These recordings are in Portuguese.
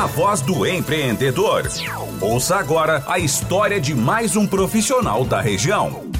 a voz do empreendedor. Ouça agora a história de mais um profissional da região.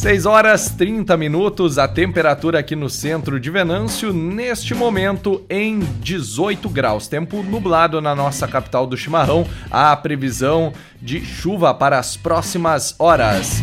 6 horas 30 minutos, a temperatura aqui no centro de Venâncio, neste momento em 18 graus. Tempo nublado na nossa capital do chimarrão. A previsão de chuva para as próximas horas.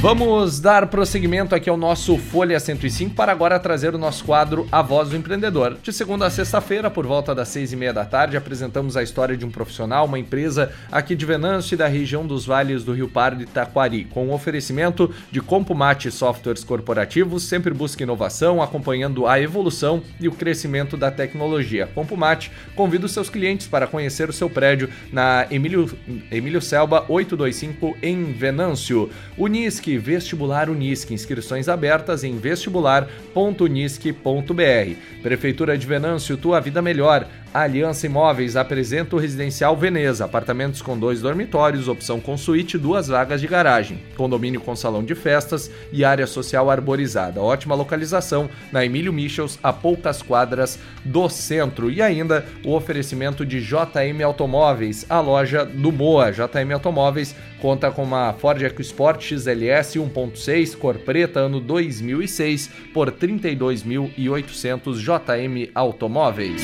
Vamos dar prosseguimento aqui ao nosso Folha 105 para agora trazer o nosso quadro A Voz do Empreendedor. De segunda a sexta-feira, por volta das seis e meia da tarde, apresentamos a história de um profissional, uma empresa aqui de Venâncio e da região dos vales do Rio Pardo e Taquari, com o oferecimento de Compumate Softwares Corporativos, sempre busca inovação, acompanhando a evolução e o crescimento da tecnologia. Compumate convida os seus clientes para conhecer o seu prédio na Emílio, Emílio Selba 825 em Venâncio. Unisque Unisque, Vestibular Unisque. Inscrições abertas em vestibular.unisque.br. Prefeitura de Venâncio, tua vida melhor. Aliança Imóveis apresenta o Residencial Veneza, apartamentos com dois dormitórios, opção com suíte duas vagas de garagem, condomínio com salão de festas e área social arborizada. Ótima localização na Emílio Michels, a poucas quadras do centro. E ainda o oferecimento de JM Automóveis, a loja do Moa. JM Automóveis conta com uma Ford EcoSport XLS 1.6 cor preta ano 2006 por 32.800 JM Automóveis.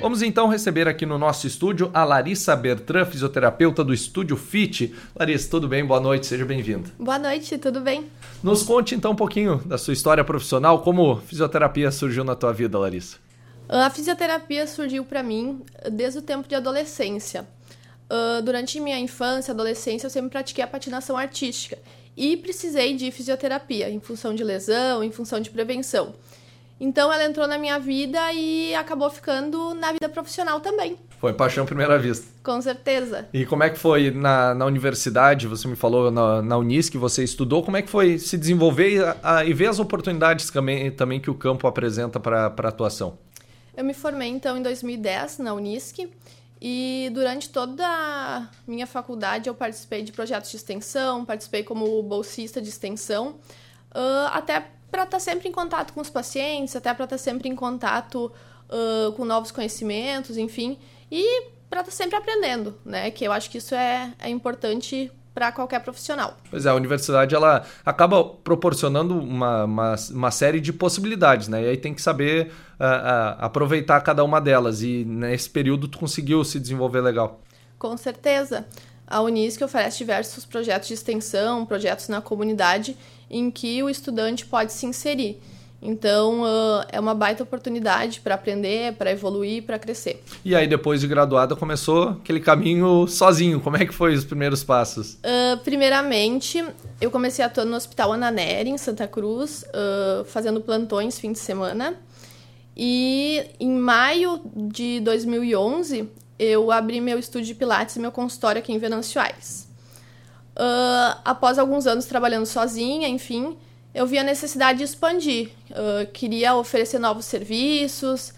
Vamos então receber aqui no nosso estúdio a Larissa Bertrand, fisioterapeuta do Estúdio Fit. Larissa, tudo bem? Boa noite, seja bem-vinda. Boa noite, tudo bem? Nos conte então um pouquinho da sua história profissional, como fisioterapia surgiu na tua vida, Larissa. A fisioterapia surgiu para mim desde o tempo de adolescência. Uh, durante minha infância, adolescência, eu sempre pratiquei a patinação artística e precisei de fisioterapia em função de lesão, em função de prevenção. Então ela entrou na minha vida e acabou ficando na vida profissional também. Foi paixão à primeira vista. Com certeza. E como é que foi na, na universidade? Você me falou na, na Unis que você estudou. Como é que foi se desenvolver e, a, e ver as oportunidades também, também que o campo apresenta para a atuação? Eu me formei então em 2010 na Unisc e durante toda a minha faculdade eu participei de projetos de extensão, participei como bolsista de extensão, uh, até para estar tá sempre em contato com os pacientes, até para estar tá sempre em contato uh, com novos conhecimentos, enfim, e para estar tá sempre aprendendo, né? Que eu acho que isso é, é importante para qualquer profissional. Pois é, a universidade ela acaba proporcionando uma, uma, uma, série de possibilidades, né? E aí tem que saber uh, uh, aproveitar cada uma delas. E nesse período tu conseguiu se desenvolver legal. Com certeza. A Unisc oferece diversos projetos de extensão, projetos na comunidade em que o estudante pode se inserir. Então, uh, é uma baita oportunidade para aprender, para evoluir, para crescer. E aí, depois de graduada, começou aquele caminho sozinho. Como é que foi os primeiros passos? Uh, primeiramente, eu comecei atuando no Hospital Ananeri, em Santa Cruz, uh, fazendo plantões fim de semana. E em maio de 2011, eu abri meu estúdio de Pilates e meu consultório aqui em Venâncio Aires. Após alguns anos trabalhando sozinha, enfim, eu vi a necessidade de expandir. Uh, queria oferecer novos serviços,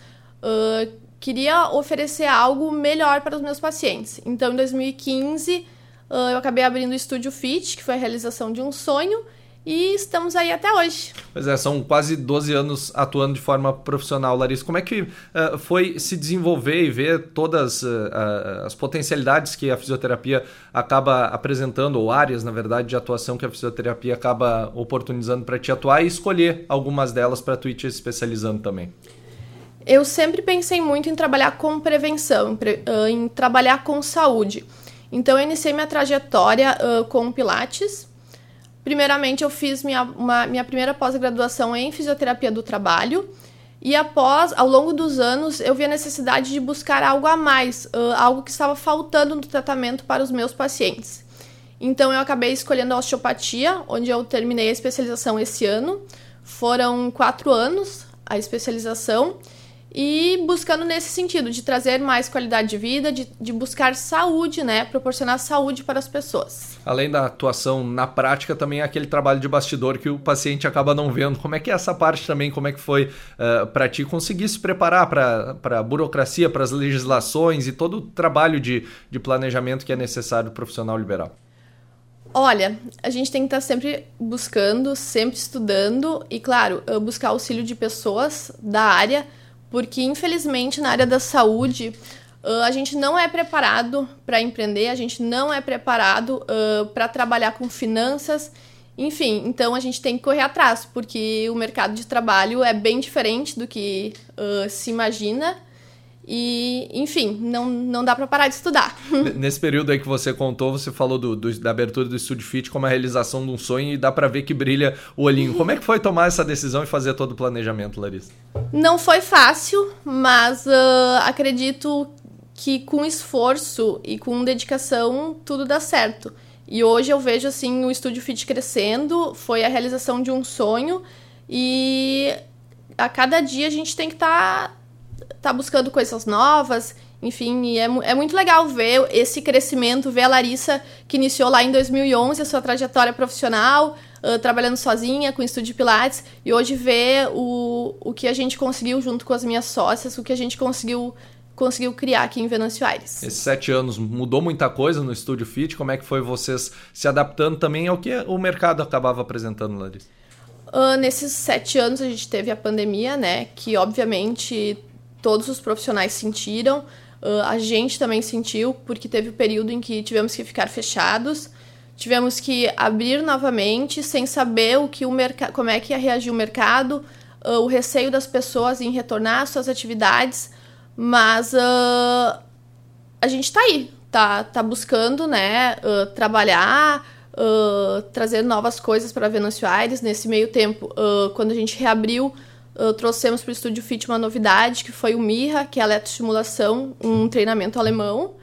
uh, queria oferecer algo melhor para os meus pacientes. Então, em 2015, eu acabei abrindo o Estúdio Fit, que foi a realização de um sonho, e estamos aí até hoje. Pois é, são quase 12 anos atuando de forma profissional, Larissa. Como é que uh, foi se desenvolver e ver todas uh, uh, as potencialidades que a fisioterapia acaba apresentando, ou áreas, na verdade, de atuação que a fisioterapia acaba oportunizando para te atuar e escolher algumas delas para tu ir te especializando também? Eu sempre pensei muito em trabalhar com prevenção, em trabalhar com saúde. Então, eu iniciei minha trajetória com Pilates, Primeiramente, eu fiz minha, uma, minha primeira pós-graduação em fisioterapia do trabalho. E após, ao longo dos anos, eu vi a necessidade de buscar algo a mais, algo que estava faltando no tratamento para os meus pacientes. Então, eu acabei escolhendo a osteopatia, onde eu terminei a especialização esse ano. Foram quatro anos a especialização e buscando nesse sentido de trazer mais qualidade de vida, de, de buscar saúde, né, proporcionar saúde para as pessoas. Além da atuação na prática, também é aquele trabalho de bastidor que o paciente acaba não vendo. Como é que é essa parte também? Como é que foi uh, eh, para ti conseguir se preparar para a burocracia, para as legislações e todo o trabalho de, de planejamento que é necessário do profissional liberal? Olha, a gente tem que estar sempre buscando, sempre estudando e, claro, buscar auxílio de pessoas da área, porque infelizmente na área da saúde a gente não é preparado para empreender, a gente não é preparado uh, para trabalhar com finanças, enfim, então a gente tem que correr atrás, porque o mercado de trabalho é bem diferente do que uh, se imagina. E, enfim, não, não dá para parar de estudar. Nesse período aí que você contou, você falou do, do, da abertura do Studio Fit como a realização de um sonho e dá para ver que brilha o olhinho. Como é que foi tomar essa decisão e fazer todo o planejamento, Larissa? Não foi fácil, mas uh, acredito que com esforço e com dedicação tudo dá certo. E hoje eu vejo assim o Estúdio Fit crescendo, foi a realização de um sonho e a cada dia a gente tem que estar tá tá buscando coisas novas, enfim, é, é muito legal ver esse crescimento, ver a Larissa que iniciou lá em 2011 a sua trajetória profissional, uh, trabalhando sozinha com o estúdio Pilates, e hoje ver o, o que a gente conseguiu junto com as minhas sócias, o que a gente conseguiu conseguiu criar aqui em Venâncio Aires. Esses sete anos mudou muita coisa no Estúdio Fit? Como é que foi vocês se adaptando também ao que o mercado acabava apresentando, Larissa? Uh, nesses sete anos a gente teve a pandemia, né? Que obviamente todos os profissionais sentiram, uh, a gente também sentiu, porque teve o um período em que tivemos que ficar fechados, tivemos que abrir novamente sem saber o que o como é que ia reagir o mercado, uh, o receio das pessoas em retornar às suas atividades, mas uh, a gente está aí, tá, tá buscando, né, trabalhar, trazer novas coisas para Venâncio Aires. Nesse meio tempo, quando a gente reabriu uh, trouxemos para o Estúdio Fit uma novidade, que foi o Mirra, que é a eletroestimulação, um treinamento alemão.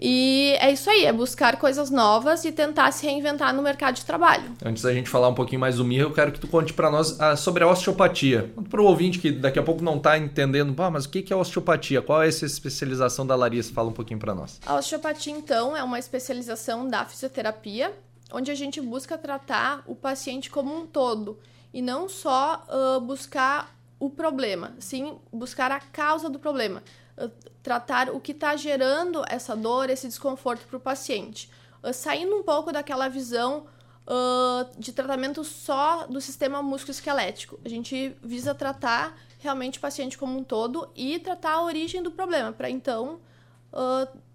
E é isso aí, é buscar coisas novas e tentar se reinventar no mercado de trabalho. Antes da gente falar um pouquinho mais do Mirra, eu quero que tu conte para nós ah, sobre a osteopatia. Para o ouvinte que daqui a pouco não está entendendo, ah, mas o que é osteopatia? Qual é essa especialização da Larissa? Fala um pouquinho para nós. A osteopatia, então, é uma especialização da fisioterapia, onde a gente busca tratar o paciente como um todo e não só uh, buscar o problema, sim buscar a causa do problema, uh, tratar o que está gerando essa dor, esse desconforto para o paciente, uh, saindo um pouco daquela visão de tratamento só do sistema musculoesquelético. A gente visa tratar realmente o paciente como um todo e tratar a origem do problema, para então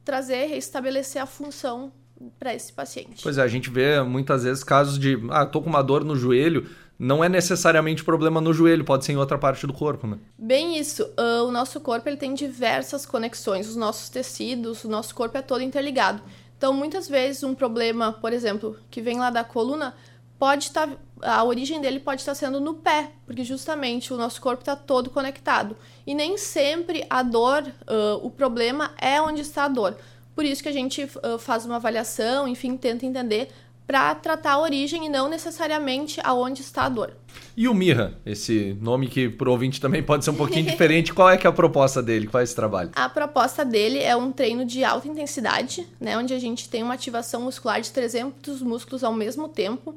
trazer, restabelecer a função para esse paciente. Pois é, a gente vê muitas vezes casos de, ah, tô com uma dor no joelho, não é necessariamente problema no joelho, pode ser em outra parte do corpo, né? Bem isso. Uh, o nosso corpo ele tem diversas conexões, os nossos tecidos, o nosso corpo é todo interligado. Então, muitas vezes um problema, por exemplo, que vem lá da coluna, pode estar tá, a origem dele pode estar sendo no pé, porque justamente o nosso corpo está todo conectado. E nem sempre a dor, uh, o problema é onde está a dor. Por isso que a gente uh, faz uma avaliação, enfim, tenta entender para tratar a origem e não necessariamente aonde está a dor. E o Mirra, esse nome que para o ouvinte também pode ser um pouquinho diferente, qual é que é a proposta dele? Qual é esse trabalho? A proposta dele é um treino de alta intensidade, né, onde a gente tem uma ativação muscular de 300 músculos ao mesmo tempo.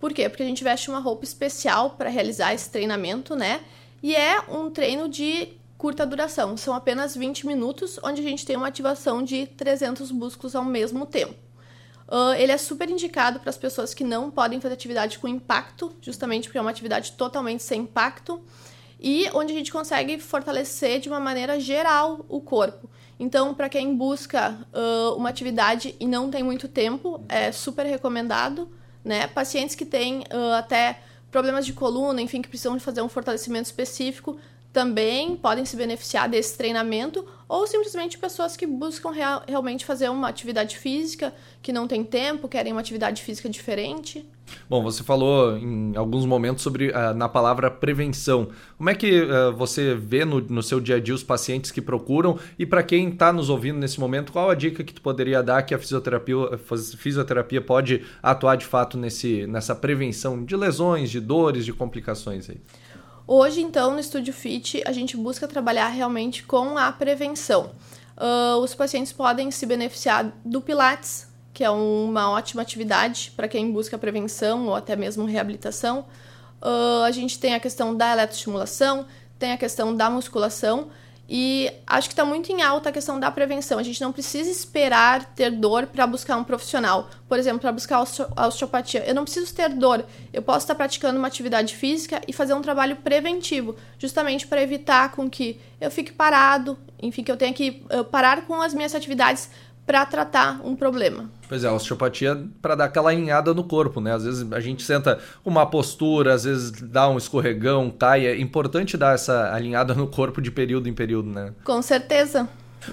Por quê? Porque a gente veste uma roupa especial para realizar esse treinamento, né? E é um treino de curta duração, são apenas 20 minutos, onde a gente tem uma ativação de 300 músculos ao mesmo tempo. Uh, ele é super indicado para as pessoas que não podem fazer atividade com impacto, justamente porque é uma atividade totalmente sem impacto, e onde a gente consegue fortalecer de uma maneira geral o corpo. Então, para quem busca uh, uma atividade e não tem muito tempo, é super recomendado. Né? Pacientes que têm uh, até problemas de coluna, enfim, que precisam fazer um fortalecimento específico, também podem se beneficiar desse treinamento, ou simplesmente pessoas que buscam real, realmente fazer uma atividade física, que não tem tempo, querem uma atividade física diferente. Bom, você falou em alguns momentos sobre uh, na palavra prevenção. Como é que uh, você vê no, no, seu dia a dia os pacientes que procuram? E para quem está nos ouvindo nesse momento, qual a dica que tu poderia dar que a fisioterapia, a fisioterapia pode atuar de fato nesse, nessa prevenção de lesões, de dores, de complicações aí? Hoje, então, no Estúdio Fit, a gente busca trabalhar realmente com a prevenção. Uh, os pacientes podem se beneficiar do Pilates, que é uma ótima atividade para quem busca prevenção ou até mesmo reabilitação. Uh, a gente tem a questão da eletroestimulação, tem a questão da musculação E acho que está muito em alta a questão da prevenção. A gente não precisa esperar ter dor para buscar um profissional. Por exemplo, para buscar osteopatia. Eu não preciso ter dor. Eu posso estar praticando uma atividade física e fazer um trabalho preventivo, justamente para evitar com que eu fique parado, enfim, que eu tenha que uh, parar com as minhas atividades para tratar um problema. Pois é, a osteopatia para dar aquela alinhada no corpo, né? Às vezes a gente senta uma postura, às vezes dá um escorregão, cai. É importante dar essa alinhada no corpo de período em período, né? Com certeza.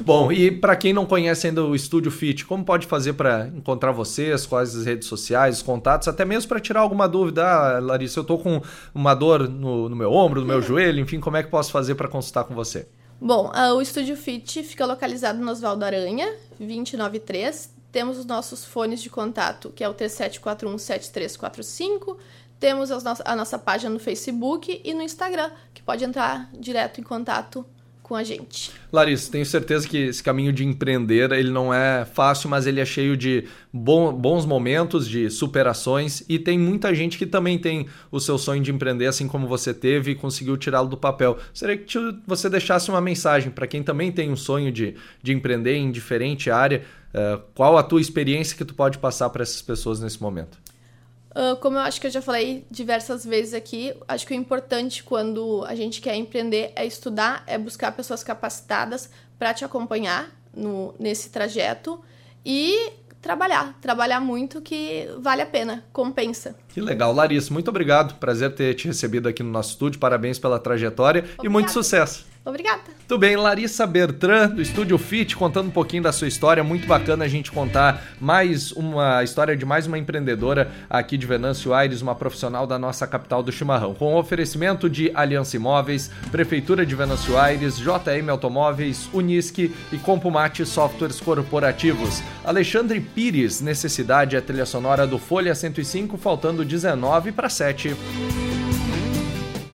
Bom, e para quem não conhece ainda o Estúdio Fit, como pode fazer para encontrar vocês, quais as redes sociais, os contatos, até mesmo para tirar alguma dúvida? Ah, Larissa, eu tô com uma dor no, no meu ombro, no meu joelho, enfim, como é que posso fazer para consultar com você? Bom, uh, o Estúdio Fit fica localizado no Oswaldo Aranha, 293. Temos os nossos fones de contato, que é o T7417345. Temos a nossa página no Facebook e no Instagram, que pode entrar direto em contato com a gente. Larissa, tenho certeza que esse caminho de empreender ele não é fácil, mas ele é cheio de bons momentos, de superações e tem muita gente que também tem o seu sonho de empreender, assim como você teve e conseguiu tirá-lo do papel. Seria que você deixasse uma mensagem para quem também tem um sonho de, de empreender em diferente área. Uh, qual a tua experiência que tu pode passar para essas pessoas nesse momento? Uh, como eu acho que eu já falei diversas vezes aqui, acho que o importante quando a gente quer empreender é estudar, é buscar pessoas capacitadas para te acompanhar no, nesse trajeto e trabalhar, trabalhar muito que vale a pena, compensa. Que legal, Larissa, muito obrigado, prazer ter te recebido aqui no nosso estúdio, parabéns pela trajetória Obrigada. e muito sucesso. Obrigada. Tudo bem, Larissa Bertrand, do Estúdio Fit, contando um pouquinho da sua história. Muito bacana a gente contar mais uma história de mais uma empreendedora aqui de Venâncio Aires, uma profissional da nossa capital do chimarrão. Com oferecimento de Aliança Imóveis, Prefeitura de Venâncio Aires, JM Automóveis, Unisque e Compumate Softwares Corporativos. Alexandre Pires, necessidade é a trilha sonora do Folha 105, faltando 19 para 7.